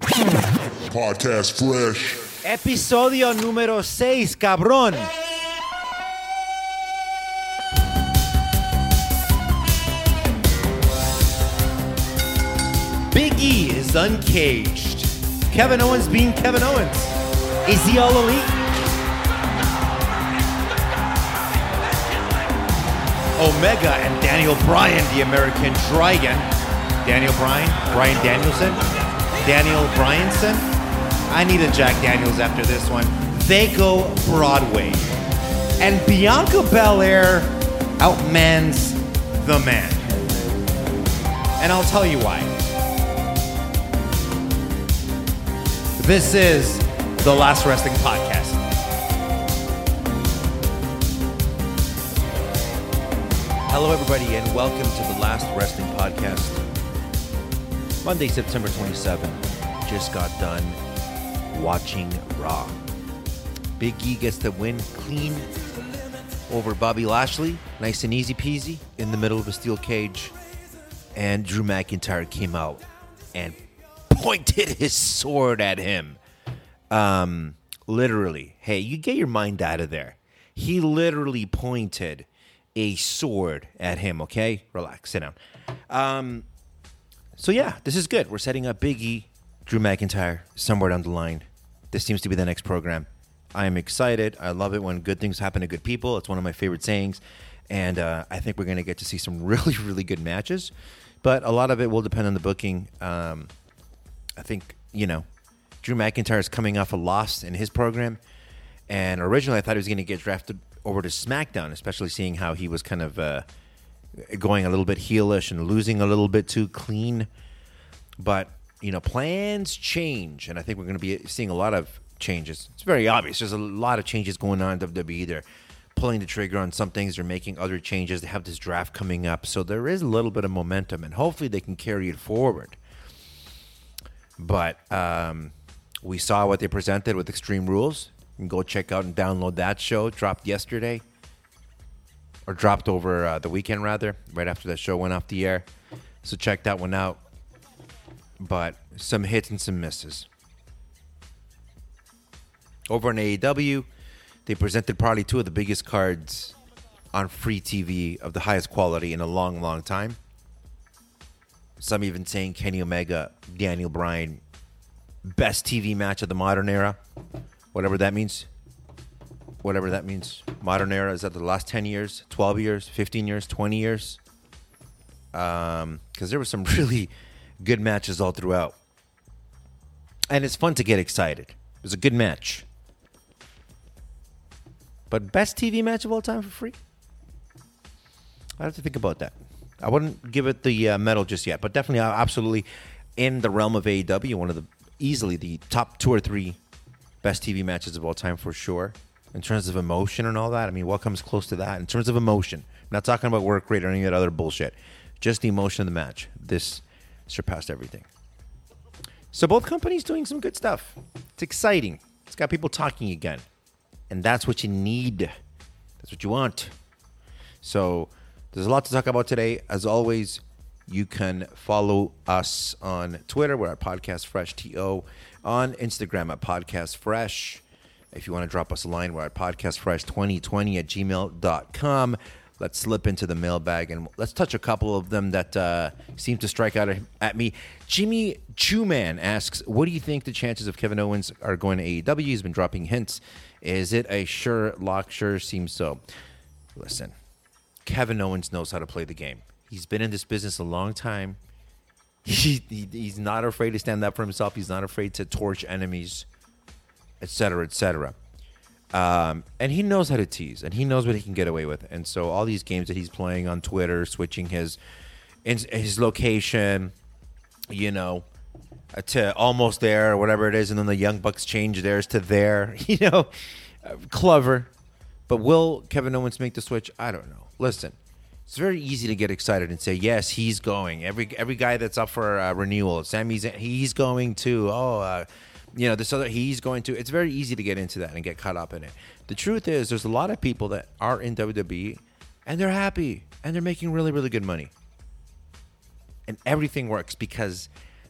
Podcast Fresh. Episodio número 6, cabrón. Big E is uncaged. Kevin Owens being Kevin Owens. Is he all elite? Omega and Daniel Bryan, the American Dragon. Daniel Bryan? Brian Danielson? Daniel Bryanson? I need a Jack Daniels after this one. They go Broadway. And Bianca Belair outmans the man. And I'll tell you why. This is the Last Wrestling Podcast. Hello, everybody, and welcome to the Last Wrestling Podcast. Monday, September 27. Just got done watching Raw. Big E gets the win clean over Bobby Lashley. Nice and easy peasy in the middle of a steel cage. And Drew McIntyre came out and pointed his sword at him. Um, literally. Hey, you get your mind out of there. He literally pointed a sword at him, okay? Relax, sit down. Um, so yeah, this is good. We're setting up Big E, Drew McIntyre, somewhere down the line. This seems to be the next program. I am excited. I love it when good things happen to good people. It's one of my favorite sayings. And uh, I think we're going to get to see some really, really good matches. But a lot of it will depend on the booking. Um, I think, you know, Drew McIntyre is coming off a loss in his program. And originally I thought he was going to get drafted over to SmackDown, especially seeing how he was kind of uh, going a little bit heelish and losing a little bit too clean. But, you know, plans change. And I think we're going to be seeing a lot of changes. It's very obvious. There's a lot of changes going on in WWE. They're pulling the trigger on some things, they're making other changes. They have this draft coming up. So there is a little bit of momentum, and hopefully they can carry it forward. But um, we saw what they presented with Extreme Rules. You can go check out and download that show. Dropped yesterday, or dropped over uh, the weekend rather, right after that show went off the air. So check that one out. But some hits and some misses. Over on AEW, they presented probably two of the biggest cards on free TV of the highest quality in a long, long time. Some even saying Kenny Omega, Daniel Bryan, best TV match of the modern era, whatever that means. Whatever that means. Modern era is that the last 10 years, 12 years, 15 years, 20 years? Because um, there were some really good matches all throughout. And it's fun to get excited. It was a good match. But best TV match of all time for free? I have to think about that. I wouldn't give it the uh, medal just yet, but definitely, uh, absolutely, in the realm of AEW, one of the easily the top two or three best TV matches of all time for sure. In terms of emotion and all that, I mean, what comes close to that? In terms of emotion, I'm not talking about work rate or any of that other bullshit. Just the emotion of the match. This surpassed everything. So both companies doing some good stuff. It's exciting. It's got people talking again, and that's what you need. That's what you want. So there's a lot to talk about today. As always, you can follow us on Twitter. We're at Podcast Fresh TO. On Instagram at Podcast Fresh. If you want to drop us a line, we're at podcastfresh2020 at gmail.com. Let's slip into the mailbag and let's touch a couple of them that uh, seem to strike out at me. Jimmy Chewman asks, What do you think the chances of Kevin Owens are going to AEW? He's been dropping hints. Is it a sure lock? Sure seems so. Listen, Kevin Owens knows how to play the game. He's been in this business a long time. He, he, he's not afraid to stand up for himself. He's not afraid to torch enemies, etc., etc. Um, and he knows how to tease, and he knows what he can get away with. And so all these games that he's playing on Twitter, switching his his location, you know, uh, to almost there or whatever it is, and then the Young Bucks change theirs to there. You know, uh, clever. But will Kevin Owens make the switch? I don't know. Listen, it's very easy to get excited and say yes he's going every every guy that's up for uh, renewal sammy's he's going to oh uh, you know this other he's going to it's very easy to get into that and get caught up in it the truth is there's a lot of people that are in wwe and they're happy and they're making really really good money and everything works because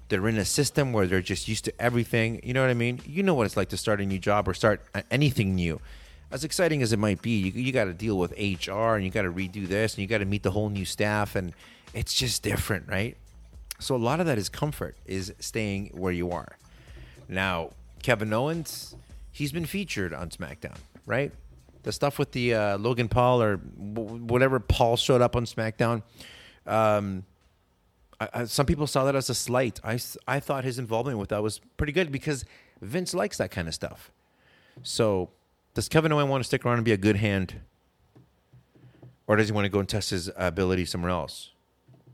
they're in a system where they're just used to everything. You know what I mean? You know what it's like to start a new job or start anything new. As exciting as it might be, you, you got to deal with HR and you got to redo this and you got to meet the whole new staff and it's just different, right? So a lot of that is comfort, is staying where you are. Now, Kevin Owens, he's been featured on SmackDown, right? The stuff with the uh, Logan Paul or whatever Paul showed up on SmackDown. Um, I, I, some people saw that as a slight. I, I thought his involvement with that was pretty good because Vince likes that kind of stuff. So, does Kevin Owens want to stick around and be a good hand, or does he want to go and test his ability somewhere else?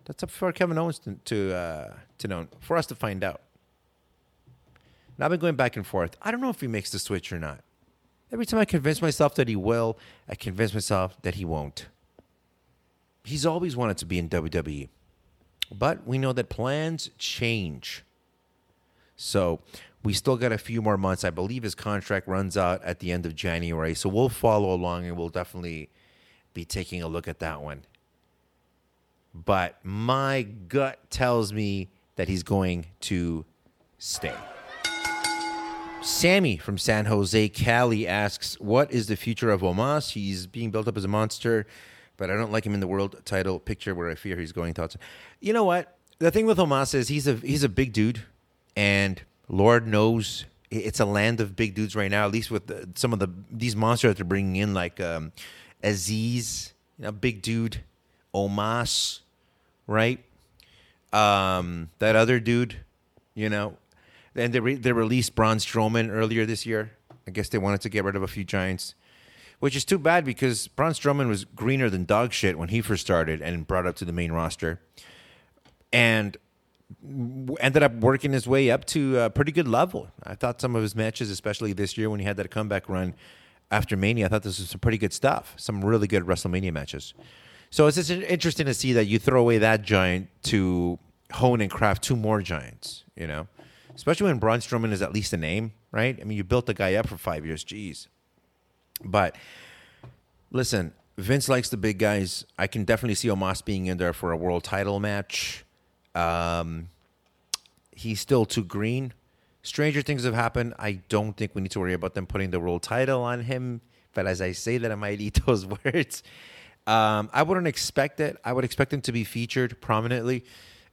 That's up for Kevin Owens to to, uh, to know, for us to find out. And I've been going back and forth. I don't know if he makes the switch or not. Every time I convince myself that he will, I convince myself that he won't. He's always wanted to be in WWE. But we know that plans change. So we still got a few more months. I believe his contract runs out at the end of January. So we'll follow along and we'll definitely be taking a look at that one. But my gut tells me that he's going to stay. Sammy from San Jose, Cali asks, What is the future of Omos? He's being built up as a monster but I don't like him in the world title picture where I fear he's going thoughts. You know what? The thing with Omos is he's a he's a big dude, and Lord knows it's a land of big dudes right now. At least with the, some of the these monsters that they're bringing in, like um, Azeez, you know, big dude, Omos, right? Um, that other dude, you know, and they re- they released Braun Strowman earlier this year. I guess they wanted to get rid of a few giants which is too bad because Braun Strowman was greener than dog shit when he first started and brought up to the main roster, and ended up working his way up to a pretty good level. I thought some of his matches, especially this year when he had that comeback run after Mania, I thought this was some pretty good stuff. Some really good WrestleMania matches. So it's just interesting to see that you throw away that giant to hone and craft two more giants. You know, especially when Braun Strowman is at least a name, right? I mean, you built the guy up for five years. Jeez. But listen, Vince likes the big guys. I can definitely see Omos being in there for a world title match. Um, he's still too green. Stranger things have happened. I don't think we need to worry about them putting the world title on him. But as I say that, I might eat those words. Um, I wouldn't expect it. I would expect him to be featured prominently.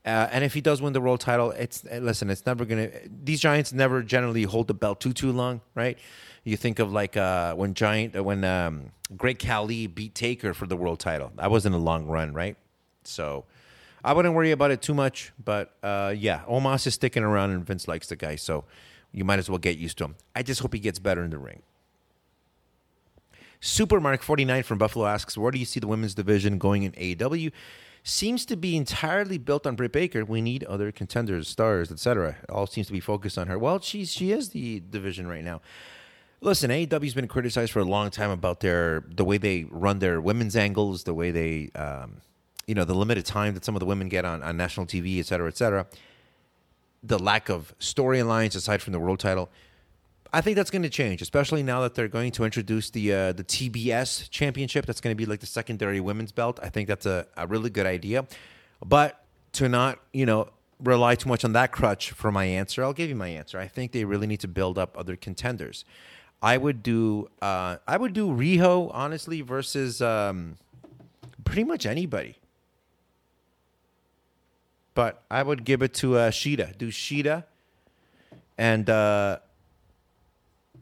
Uh, and if he does win the world title, it's listen. It's never gonna. These giants never generally hold the belt too too long, right? You think of like uh, when Giant, uh, when um, Great Khali beat Taker for the world title. That wasn't a long run, right? So I wouldn't worry about it too much. But uh, yeah, Omos is sticking around, and Vince likes the guy, so you might as well get used to him. I just hope he gets better in the ring. Supermark 49 from Buffalo asks, Where do you see the women's division going in AEW? Seems to be entirely built on Britt Baker. We need other contenders, stars, etc. All seems to be focused on her. Well, she's she is the division right now. Listen, AEW's been criticized for a long time about their the way they run their women's angles, the way they, um, you know, the limited time that some of the women get on, on national TV, et cetera, et cetera. The lack of storylines aside from the world title. I think that's going to change, especially now that they're going to introduce the uh, the TBS championship. That's going to be like the secondary women's belt. I think that's a, a really good idea. But to not, you know, rely too much on that crutch for my answer, I'll give you my answer. I think they really need to build up other contenders. I would do uh, I would do Riho honestly versus um, pretty much anybody. But I would give it to uh, Shida. Do Shida and uh,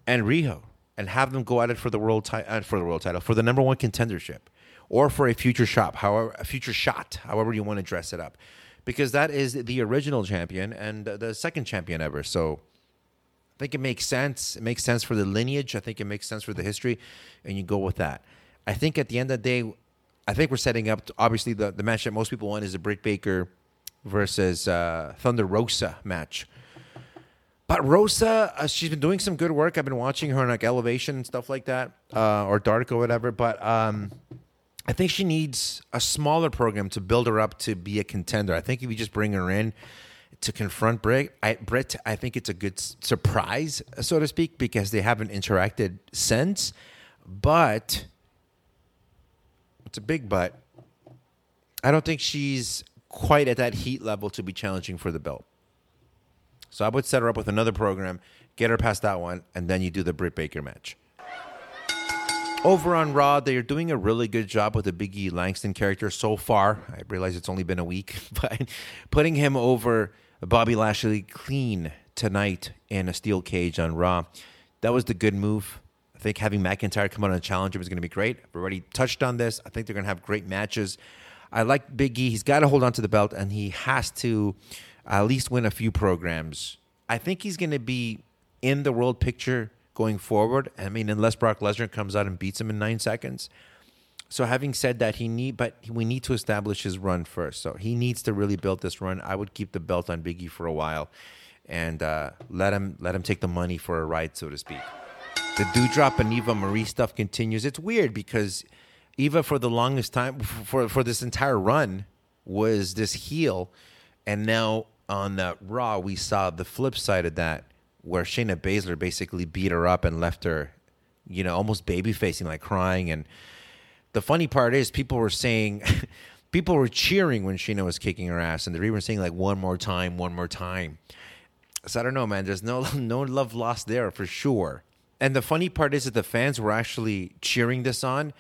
and Riho and have them go at it for the world ti- uh, for the world title for the number one contendership or for a future shop, however a future shot, however you want to dress it up, because that is the original champion and the second champion ever. So I think it makes sense. It makes sense for the lineage. I think it makes sense for the history, and you go with that. I think at the end of the day, I think we're setting up. Obviously, the, the match that most people want is the Britt Baker versus uh, Thunder Rosa match. But Rosa, uh, she's been doing some good work. I've been watching her on like Elevation and stuff like that, uh, or Dark or whatever. But um, I think she needs a smaller program to build her up to be a contender. I think if you just bring her in to confront Britt. I, Britt, I think it's a good surprise, so to speak, because they haven't interacted since. But it's a big but. I don't think she's quite at that heat level to be challenging for the belt. So I would set her up with another program, get her past that one, and then you do the Britt Baker match. Over on Raw, they are doing a really good job with the Biggie Langston character so far. I realize it's only been a week, but putting him over Bobby Lashley clean tonight in a steel cage on Raw, that was the good move. I think having McIntyre come out and challenge him is going to be great. I've already touched on this. I think they're going to have great matches. I like Big E. He's got to hold on to the belt, and he has to at least win a few programs. I think he's going to be in the world picture going forward. I mean, unless Brock Lesnar comes out and beats him in nine seconds. So having said that, he need, but we need to establish his run first. So he needs to really build this run. I would keep the belt on Biggie for a while, and uh, let him let him take the money for a ride, so to speak. The Doudrop and Eva Marie stuff continues. It's weird because Eva, for the longest time, for for this entire run, was this heel, and now on that Raw, we saw the flip side of that, where Shayna Baszler basically beat her up and left her, you know, almost baby facing, like crying. And the funny part is, people were saying, people were cheering when Shayna was kicking her ass, and they're even saying like one more time, one more time. So I don't know, man. There's no no love lost there for sure. And the funny part is that the fans were actually cheering this on.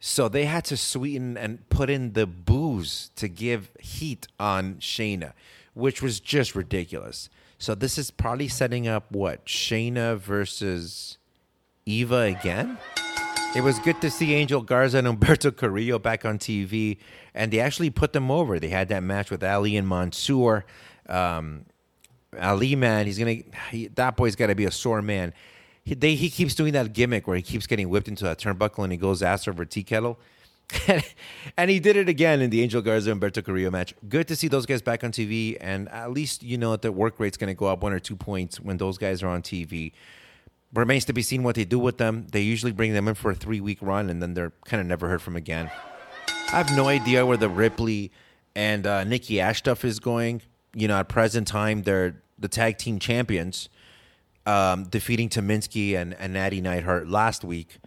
So they had to sweeten and put in the booze to give heat on Shayna, which was just ridiculous. So this is probably setting up what Shayna versus Eva again. It was good to see Angel Garza and Humberto Carrillo back on TV, and they actually put them over. They had that match with Ali and Mansoor. Um, Ali, man, he's gonna he, that boy's got to be a sore man he, they, he keeps doing that gimmick where he keeps getting whipped into that turnbuckle and he goes ass over tea kettle. and he did it again in the Angel Garza and Humberto Carrillo match. Good to see those guys back on TV, and at least you know that the work rate's going to go up one or two points when those guys are on TV. Remains to be seen what they do with them. They usually bring them in for a three week run, and then they're kind of never heard from again. I have no idea where the Ripley and uh, Nikki Ash stuff is going. You know, at present time, they're the tag team champions um, defeating Tominski and, and Natty Neidhart last week.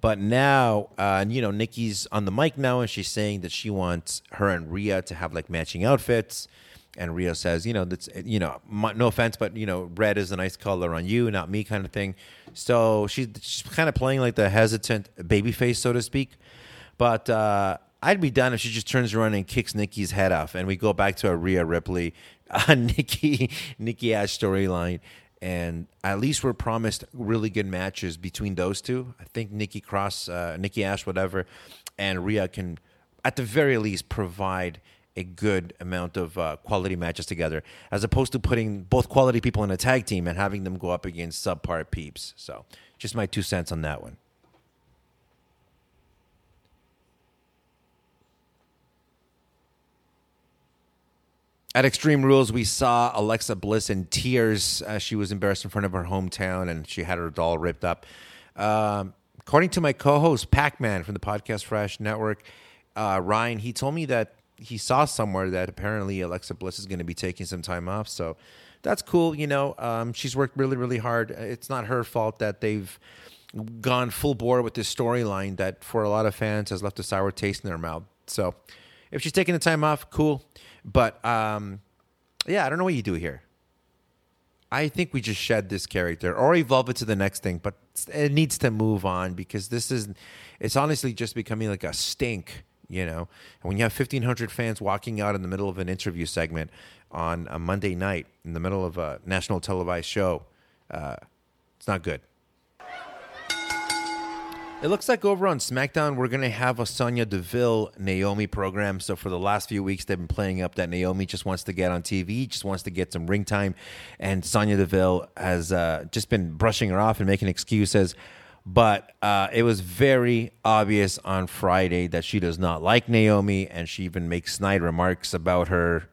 But now, uh, you know, Nikki's on the mic now, and she's saying that she wants her and Rhea to have like matching outfits. And Rhea says, you know, that's you know, no offense, but you know, red is a nice color on you, not me, kind of thing. So she's, she's kind of playing like the hesitant baby face, so to speak. But uh, I'd be done if she just turns around and kicks Nikki's head off, and we go back to a Rhea Ripley, uh, Nikki Nikki Ash storyline and at least we're promised really good matches between those two. I think Nikki Cross, uh, Nikki Ash, whatever, and Rhea can, at the very least, provide a good amount of uh, quality matches together, as opposed to putting both quality people in a tag team and having them go up against subpar peeps. So, just my two cents on that one. At Extreme Rules, we saw Alexa Bliss in tears as she was embarrassed in front of her hometown and she had her doll ripped up. Um, according to my co host, Pac Man from the Podcast Fresh Network, uh, Ryan, he told me that he saw somewhere that apparently Alexa Bliss is going to be taking some time off. So that's cool. You know, um, she's worked really, really hard. It's not her fault that they've gone full bore with this storyline that for a lot of fans has left a sour taste in their mouth. So if she's taking the time off, cool. But um, yeah, I don't know what you do here. I think we just shed this character or evolve it to the next thing, but it needs to move on because this is, it's honestly just becoming like a stink, you know. And when you have 1,500 fans walking out in the middle of an interview segment on a Monday night in the middle of a national televised show, uh, it's not good. It looks like over on SmackDown, we're going to have a Sonya Deville Naomi program. So for the last few weeks, they've been playing up that Naomi just wants to get on TV, just wants to get some ring time. And Sonya Deville has uh, just been brushing her off and making excuses. But uh, it was very obvious on Friday that she does not like Naomi, and she even makes snide remarks about her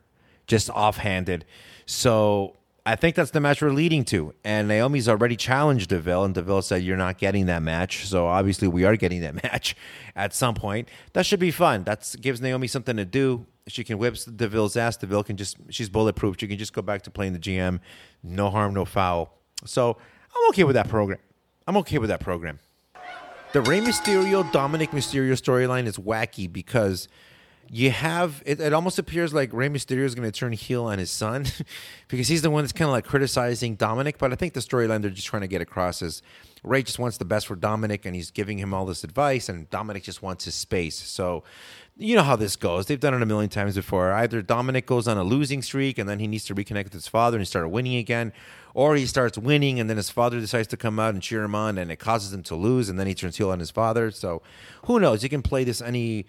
just offhanded. So I think that's the match we're leading to. And Naomi's already challenged Deville, and Deville said, You're not getting that match. So obviously, we are getting that match at some point. That should be fun. That gives Naomi something to do. She can whip Deville's ass. Deville can just, she's bulletproof. She can just go back to playing the GM. No harm, no foul. So I'm okay with that program. I'm okay with that program. The Rey Mysterio, Dominic Mysterio storyline is wacky because you have it, it almost appears like Rey Mysterio is going to turn heel on his son because he's the one that's kind of like criticizing Dominic. But I think the storyline they're just trying to get across is Rey just wants the best for Dominic and he's giving him all this advice, and Dominic just wants his space. So you know how this goes. They've done it a million times before. Either Dominic goes on a losing streak and then he needs to reconnect with his father and he started winning again, or he starts winning and then his father decides to come out and cheer him on and it causes him to lose and then he turns heel on his father. So who knows? You can play this any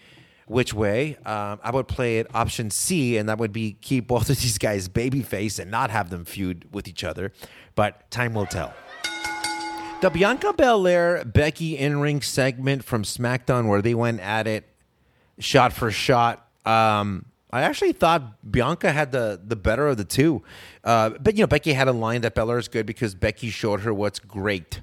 which way. Um, I would play it option C, and that would be keep both of these guys babyface and not have them feud with each other. But time will tell. The Bianca Belair Becky in ring segment from SmackDown, where they went at it shot for shot. Um, I actually thought Bianca had the the better of the two, uh, but you know Becky had a line that Belair is good because Becky showed her what's great.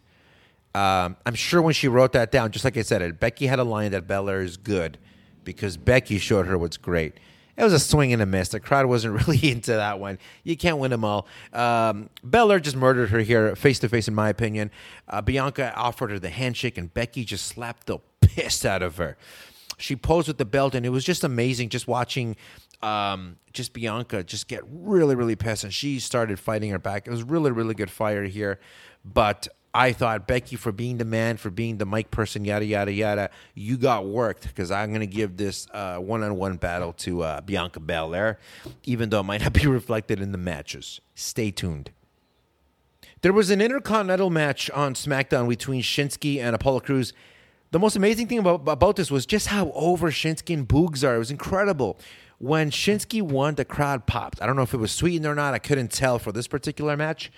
Um, I'm sure when she wrote that down, just like I said, it Becky had a line that Belair is good because Becky showed her what's great. It was a swing and a miss. The crowd wasn't really into that one. You can't win them all. Um, just murdered her here, face to face, in my opinion. Uh, Bianca offered her the handshake, and Becky just slapped the piss out of her. She posed with the belt, and it was just amazing just watching um, just Bianca just get really, really pissed, and she started fighting her back. It was really, really good fire here, but I thought Becky for being the man, for being the mic person, yada yada yada. You got worked because I'm going to give this one on one battle to uh, Bianca Belair, even though it might not be reflected in the matches. Stay tuned. There was an intercontinental match on SmackDown between Shinsuke and Apollo Crews. The most amazing thing about, about this was just how over Shinsuke and Boogs are. It was incredible. When Shinsuke won, the crowd popped. I don't know if it was sweetened or not. I couldn't tell for this particular match.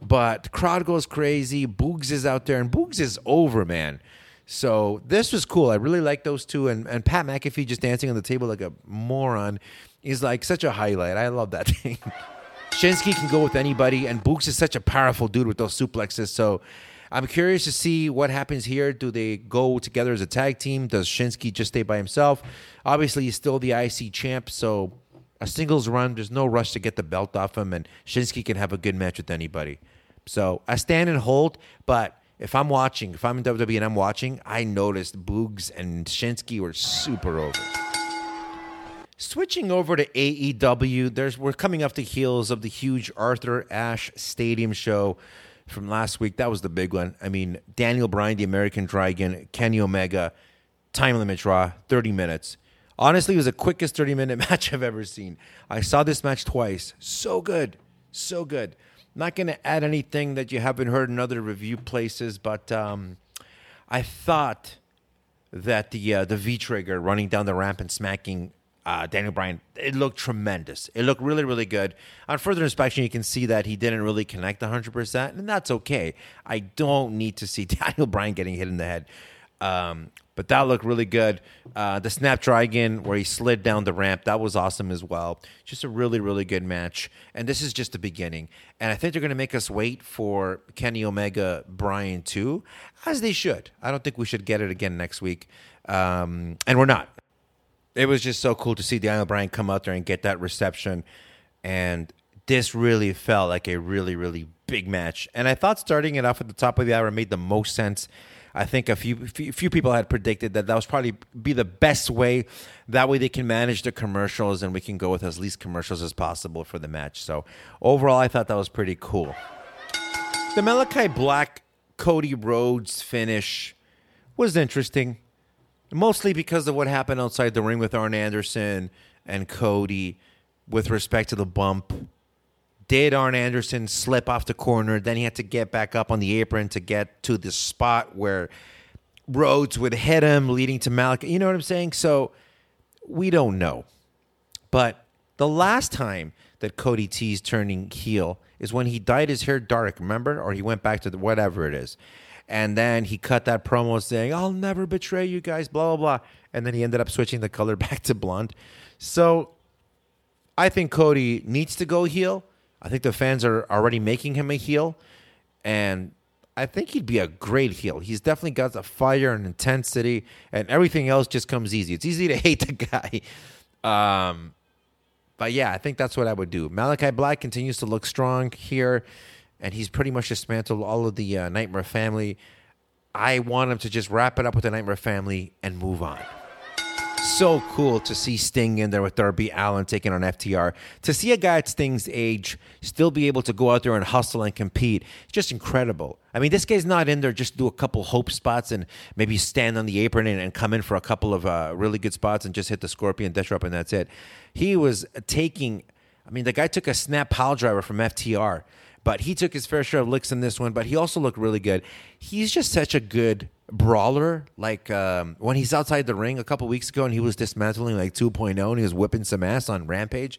But crowd goes crazy. Boogs is out there, and Boogs is over, man. So this was cool. I really like those two, and and Pat McAfee just dancing on the table like a moron is like such a highlight. I love that thing. Shinsuke can go with anybody, and Boogs is such a powerful dude with those suplexes. So I'm curious to see what happens here. Do they go together as a tag team? Does Shinsky just stay by himself? Obviously, he's still the IC champ, so a singles run, there's no rush to get the belt off him, and Shinsky can have a good match with anybody. So I stand and hold, but if I'm watching, if I'm in WWE and I'm watching, I noticed Boogs and Shinsuke were super over. Switching over to AEW, there's we're coming off the heels of the huge Arthur Ashe Stadium show from last week. That was the big one. I mean, Daniel Bryan, the American Dragon, Kenny Omega, time limit draw, 30 minutes. Honestly, it was the quickest 30 minute match I've ever seen. I saw this match twice. So good. So good. Not going to add anything that you haven't heard in other review places, but um, I thought that the uh, the V trigger running down the ramp and smacking uh, Daniel Bryan, it looked tremendous. It looked really, really good. On further inspection, you can see that he didn't really connect 100%, and that's okay. I don't need to see Daniel Bryan getting hit in the head. Um, but that looked really good. Uh, the Snapdragon where he slid down the ramp, that was awesome as well. Just a really, really good match. And this is just the beginning. And I think they're going to make us wait for Kenny Omega Bryan too, as they should. I don't think we should get it again next week. Um, and we're not. It was just so cool to see Daniel Bryan come out there and get that reception. And this really felt like a really, really big match. And I thought starting it off at the top of the hour made the most sense I think a few, few, people had predicted that that was probably be the best way. That way they can manage the commercials and we can go with as least commercials as possible for the match. So overall, I thought that was pretty cool. The Malachi Black Cody Rhodes finish was interesting, mostly because of what happened outside the ring with Arn Anderson and Cody with respect to the bump did Arn Anderson slip off the corner? Then he had to get back up on the apron to get to the spot where Rhodes would hit him, leading to Malachi. You know what I'm saying? So we don't know. But the last time that Cody T's turning heel is when he dyed his hair dark, remember? Or he went back to the, whatever it is. And then he cut that promo saying, I'll never betray you guys, blah, blah, blah. And then he ended up switching the color back to blonde. So I think Cody needs to go heel. I think the fans are already making him a heel, and I think he'd be a great heel. He's definitely got the fire and intensity, and everything else just comes easy. It's easy to hate the guy. Um, but yeah, I think that's what I would do. Malachi Black continues to look strong here, and he's pretty much dismantled all of the uh, Nightmare family. I want him to just wrap it up with the Nightmare family and move on. So cool to see Sting in there with Darby Allin taking on FTR. To see a guy at Sting's age still be able to go out there and hustle and compete, just incredible. I mean, this guy's not in there just do a couple hope spots and maybe stand on the apron and, and come in for a couple of uh, really good spots and just hit the Scorpion Death Drop and that's it. He was taking, I mean, the guy took a snap pile driver from FTR but he took his fair share of licks in this one. But he also looked really good. He's just such a good brawler. Like um, when he's outside the ring a couple weeks ago, and he was dismantling like 2.0, and he was whipping some ass on Rampage.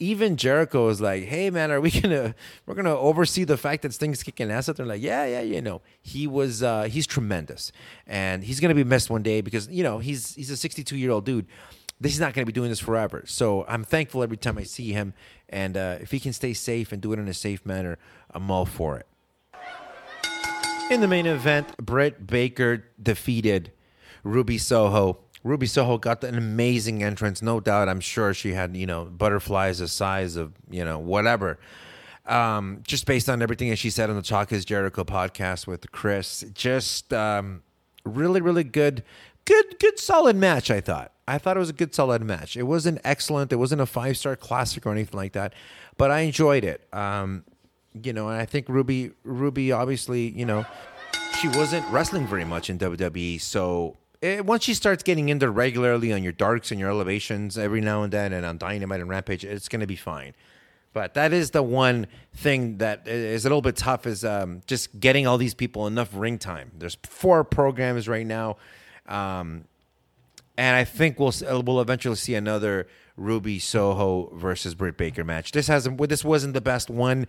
Even Jericho was like, "Hey man, are we gonna we're gonna oversee the fact that Sting's kicking ass?" Out there, like, yeah, yeah, you know, he was uh, he's tremendous, and he's gonna be missed one day because you know he's he's a 62 year old dude this is not going to be doing this forever. So I'm thankful every time I see him. And uh, if he can stay safe and do it in a safe manner, I'm all for it. In the main event, Britt Baker defeated Ruby Soho. Ruby Soho got an amazing entrance, no doubt. I'm sure she had, you know, butterflies the size of, you know, whatever. Um, just based on everything that she said on the Talk is Jericho podcast with Chris. Just um, really, really good, good, good, solid match, I thought. I thought it was a good, solid match. It wasn't excellent. It wasn't a five star classic or anything like that, but I enjoyed it. Um, you know, and I think Ruby, Ruby, obviously, you know, she wasn't wrestling very much in WWE. So it, eh, once she starts getting in there regularly on your darks and your elevations every now and then, and on Dynamite and Rampage, it's going to be fine. But that is the one thing that is a little bit tough is um, just getting all these people enough ring time. There's four programs right now. Um, and I think we'll we'll eventually see another Ruby Soho versus Britt Baker match. This hasn't this wasn't the best one.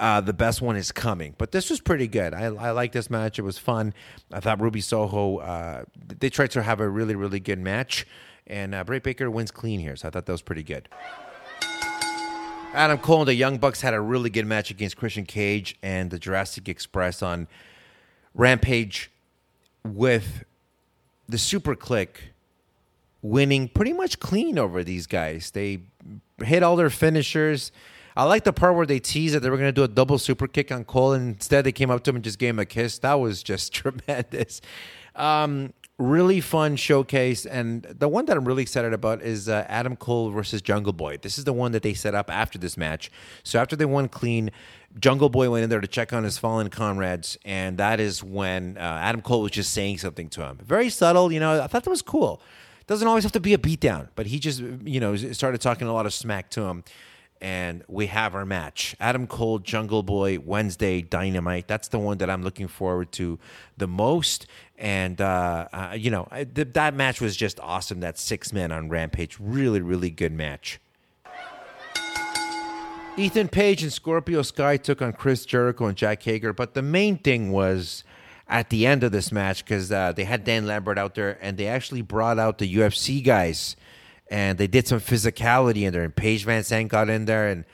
Uh, the best one is coming, but this was pretty good. I, I like this match. It was fun. I thought Ruby Soho uh, they tried to have a really really good match, and uh, Baker wins clean here. So I thought that was pretty good. Adam Cole and the Young Bucks had a really good match against Christian Cage and the Jurassic Express on Rampage with the Super Kliq winning pretty much clean over these guys. They hit all their finishers. I like the part where they teased that they were going to do a double super kick on Cole, and instead they came up to him and just gave him a kiss. That was just tremendous. Um, really fun showcase, and the one that I'm really excited about is uh, Adam Cole versus Jungle Boy. This is the one that they set up after this match. So after they won clean, Jungle Boy went in there to check on his fallen comrades, and that is when uh, Adam Cole was just saying something to him. Very subtle, you know. I thought that was cool. Doesn't always have to be a beatdown, but he just, you know, started talking a lot of smack to him. And we have our match Adam Cole, Jungle Boy, Wednesday, Dynamite. That's the one that I'm looking forward to the most. And, uh, uh, you know, th- that match was just awesome. That six man on Rampage. Really, really good match. Ethan Page and Scorpio Sky took on Chris Jericho and Jake Hager. But the main thing was at the end of this match because uh, they had Dan Lambert out there and they actually brought out the UFC guys and they did some physicality in there. And Paige VanZant got in there and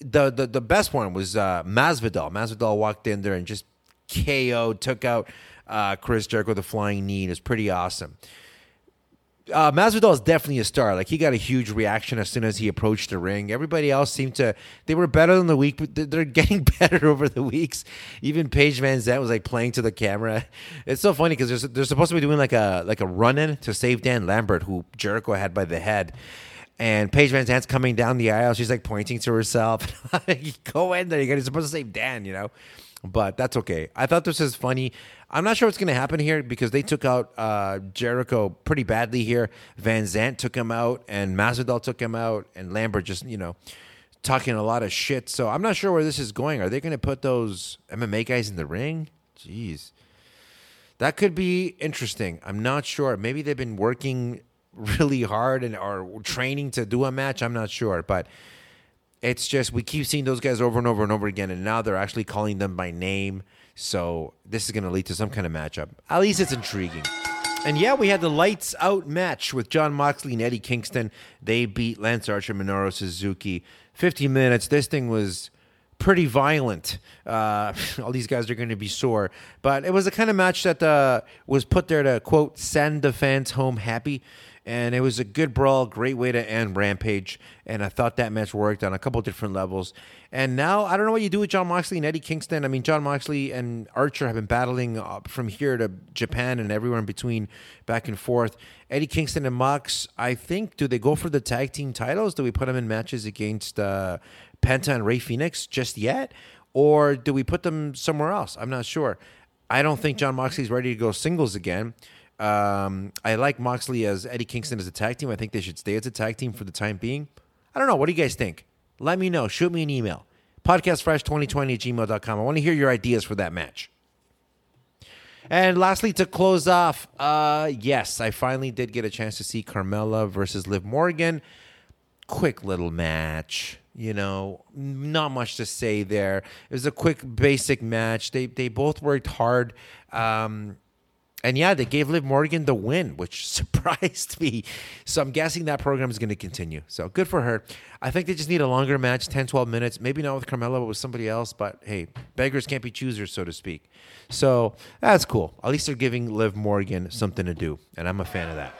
the the, the best one was uh, Masvidal. Masvidal walked in there and just KO took out uh, Chris Jericho with a flying knee. It was pretty awesome uh, Masvidal is definitely a star. Like he got a huge reaction as soon as he approached the ring. Everybody else seemed to they were better than the week, but they're getting better over the weeks. Even Paige VanZant was like playing to the camera. It's so funny because they're, they're supposed to be doing like a like a run in to save Dan Lambert, who Jericho had by the head. And Paige VanZant's coming down the aisle. She's like pointing to herself. Go in there. You're supposed to save Dan, you know. But that's okay. I thought this was funny. I'm not sure what's going to happen here because they took out uh, Jericho pretty badly here. Van Zant took him out, and Masvidal took him out, and Lambert just you know talking a lot of shit. So I'm not sure where this is going. Are they going to put those MMA guys in the ring? Jeez, that could be interesting. I'm not sure. Maybe they've been working really hard and are training to do a match. I'm not sure, but it's just we keep seeing those guys over and over and over again, and now they're actually calling them by name. So this is going to lead to some kind of matchup. At least it's intriguing. And yeah, we had the lights out match with Jon Moxley and Eddie Kingston. They beat Lance Archer, Minoru Suzuki. 15 minutes. This thing was pretty violent. Uh, all these guys are going to be sore. But it was a kind of match that uh, was put there to, quote, send the fans home happy. And it was a good brawl, great way to end Rampage. And I thought that match worked on a couple different levels. And now I don't know what you do with Jon Moxley and Eddie Kingston. I mean, Jon Moxley and Archer have been battling from here to Japan and everywhere in between, back and forth. Eddie Kingston and Mox, I think, do they go for the tag team titles? Do we put them in matches against uh, Penta and Rey Fenix just yet? Or do we put them somewhere else? I'm not sure. I don't think Jon Moxley's ready to go singles again. Um, I like Moxley as Eddie Kingston as a tag team. I think they should stay as a tag team for the time being. I don't know. What do you guys think? Let me know. Shoot me an email. Podcastfresh2020 at gmail.com. I want to hear your ideas for that match. And lastly, to close off, uh, yes, I finally did get a chance to see Carmella versus Liv Morgan. Quick little match you know, not much to say there. It was a quick, basic match. They they both worked hard. Um, and yeah, they gave Liv Morgan the win, which surprised me. So I'm guessing that program is going to continue. So good for her. I think they just need a longer match, 10, 12 minutes. Maybe not with Carmella, but with somebody else. But hey, beggars can't be choosers, so to speak. So that's cool. At least they're giving Liv Morgan something to do. And I'm a fan of that.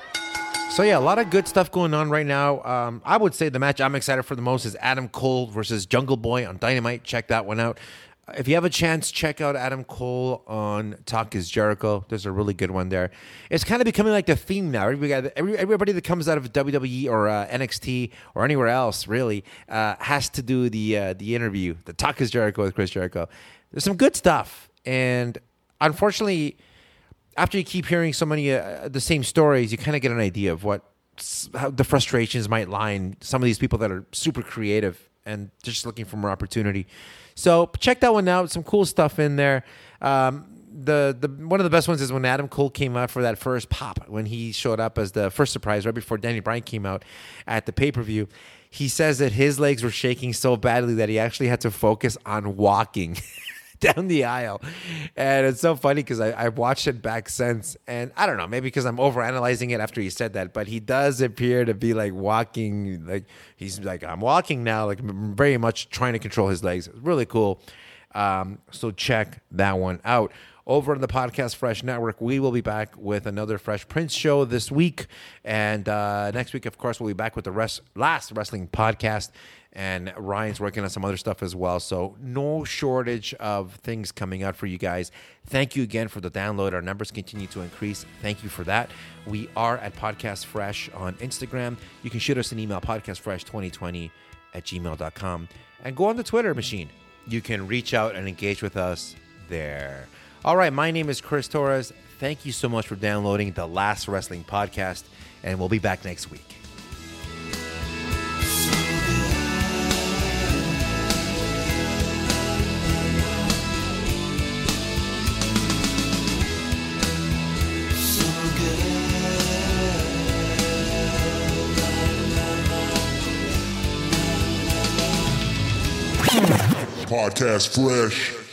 So yeah, a lot of good stuff going on right now. Um, I would say the match I'm excited for the most is Adam Cole versus Jungle Boy on Dynamite. Check that one out. If you have a chance, check out Adam Cole on Talk is Jericho. There's a really good one there. It's kind of becoming like the theme now. Everybody, everybody that comes out of WWE or uh, NXT or anywhere else really uh, has to do the uh, the interview, the Talk is Jericho with Chris Jericho. There's some good stuff, and unfortunately, after you keep hearing so many uh, the same stories, you kind of get an idea of what how the frustrations might lie in some of these people that are super creative and just looking for more opportunity. So check that one out. Some cool stuff in there. Um, the the one of the best ones is when Adam Cole came out for that first pop when he showed up as the first surprise right before Danny Bryan came out at the pay per view. He says that his legs were shaking so badly that he actually had to focus on walking. down the aisle. And it's so funny because I've watched it back since. And I don't know, maybe because I'm overanalyzing it after he said that, but he does appear to be like walking, like he's like, I'm walking now, like very much trying to control his legs. It's really cool. Um, so check that one out over on the Podcast Fresh Network. We will be back with another Fresh Prince show this week. And uh, next week, of course, we'll be back with the rest, last wrestling podcast and Ryan's working on some other stuff as well. So no shortage of things coming out for you guys. Thank you again for the download. Our numbers continue to increase. Thank you for that. We are at Podcast Fresh on Instagram. You can shoot us an email, podcastfresh2020 at gmail.com. And go on the Twitter machine. You can reach out and engage with us there. All right, my name is Chris Torres. Thank you so much for downloading the Last Wrestling Podcast, and we'll be back next week. Podcast Fresh.